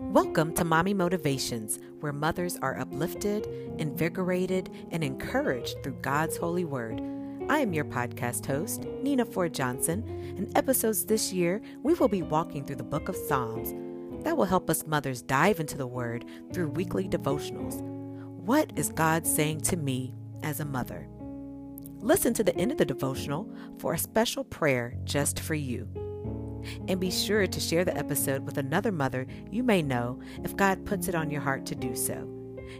Welcome to Mommy Motivations, where mothers are uplifted, invigorated, and encouraged through God's holy word. I am your podcast host, Nina Ford Johnson. In episodes this year, we will be walking through the book of Psalms. That will help us mothers dive into the word through weekly devotionals. What is God saying to me as a mother? Listen to the end of the devotional for a special prayer just for you. And be sure to share the episode with another mother you may know if God puts it on your heart to do so.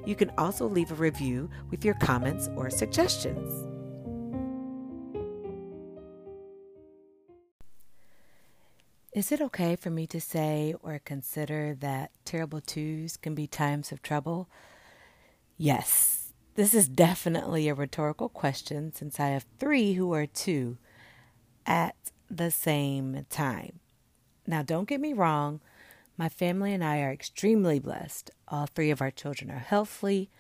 You can also leave a review with your comments or suggestions. Is it okay for me to say or consider that terrible twos can be times of trouble? Yes, this is definitely a rhetorical question since I have three who are two at the same time. Now, don't get me wrong, my family and I are extremely blessed. All three of our children are healthy.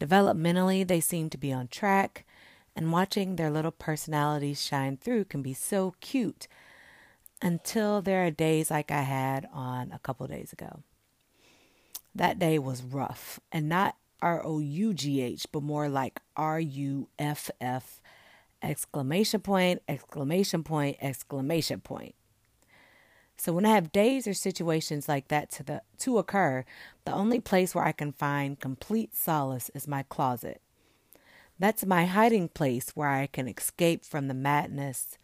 Developmentally, they seem to be on track, and watching their little personalities shine through can be so cute until there are days like I had on a couple days ago. That day was rough, and not R O U G H, but more like R U F F exclamation point, exclamation point, exclamation point. So when I have days or situations like that to the to occur, the only place where I can find complete solace is my closet. That's my hiding place where I can escape from the madness.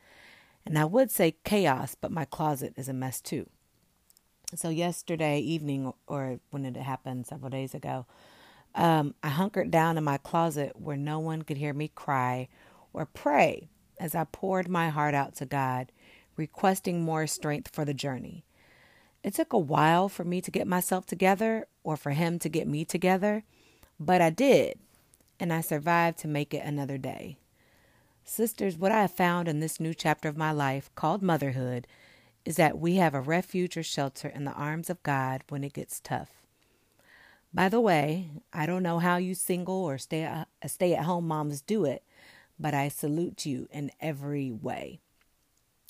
And I would say chaos, but my closet is a mess too. So yesterday evening or when it happened several days ago, um, I hunkered down in my closet where no one could hear me cry or pray as I poured my heart out to God, requesting more strength for the journey. It took a while for me to get myself together or for Him to get me together, but I did, and I survived to make it another day. Sisters, what I have found in this new chapter of my life called motherhood is that we have a refuge or shelter in the arms of God when it gets tough. By the way, I don't know how you single or stay, uh, stay at home moms do it, but I salute you in every way.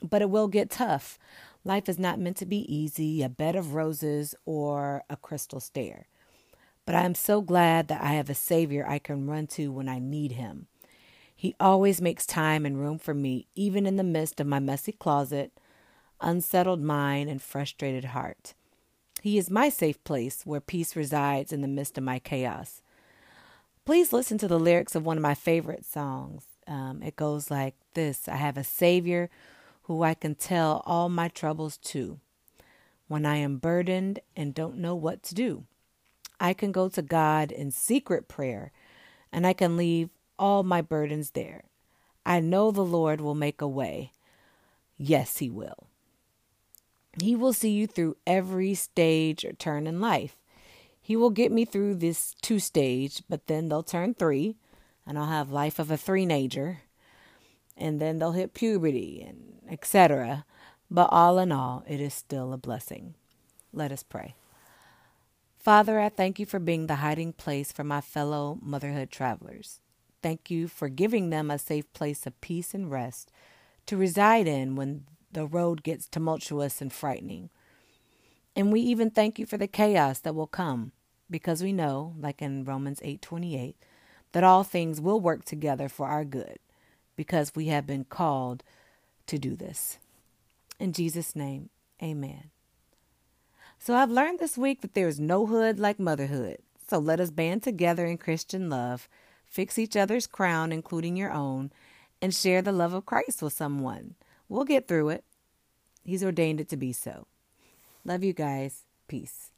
But it will get tough. Life is not meant to be easy, a bed of roses, or a crystal stair. But I am so glad that I have a Savior I can run to when I need Him. He always makes time and room for me, even in the midst of my messy closet, unsettled mind, and frustrated heart. He is my safe place where peace resides in the midst of my chaos. Please listen to the lyrics of one of my favorite songs. Um, it goes like this I have a Savior who I can tell all my troubles to. When I am burdened and don't know what to do, I can go to God in secret prayer and I can leave all my burdens there. I know the Lord will make a way. Yes, He will. He will see you through every stage or turn in life. He will get me through this two stage, but then they'll turn three, and I'll have life of a three-nager, and then they'll hit puberty and etc. But all in all, it is still a blessing. Let us pray. Father, I thank you for being the hiding place for my fellow motherhood travelers. Thank you for giving them a safe place of peace and rest to reside in when the road gets tumultuous and frightening. And we even thank you for the chaos that will come because we know, like in Romans 8:28, that all things will work together for our good because we have been called to do this. In Jesus' name, amen. So I've learned this week that there is no hood like motherhood. So let us band together in Christian love, fix each other's crown, including your own, and share the love of Christ with someone. We'll get through it. He's ordained it to be so. Love you guys. Peace.